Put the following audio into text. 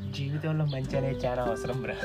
జీవితంలో మంచి అనేది చాలా అవసరం బ్రా.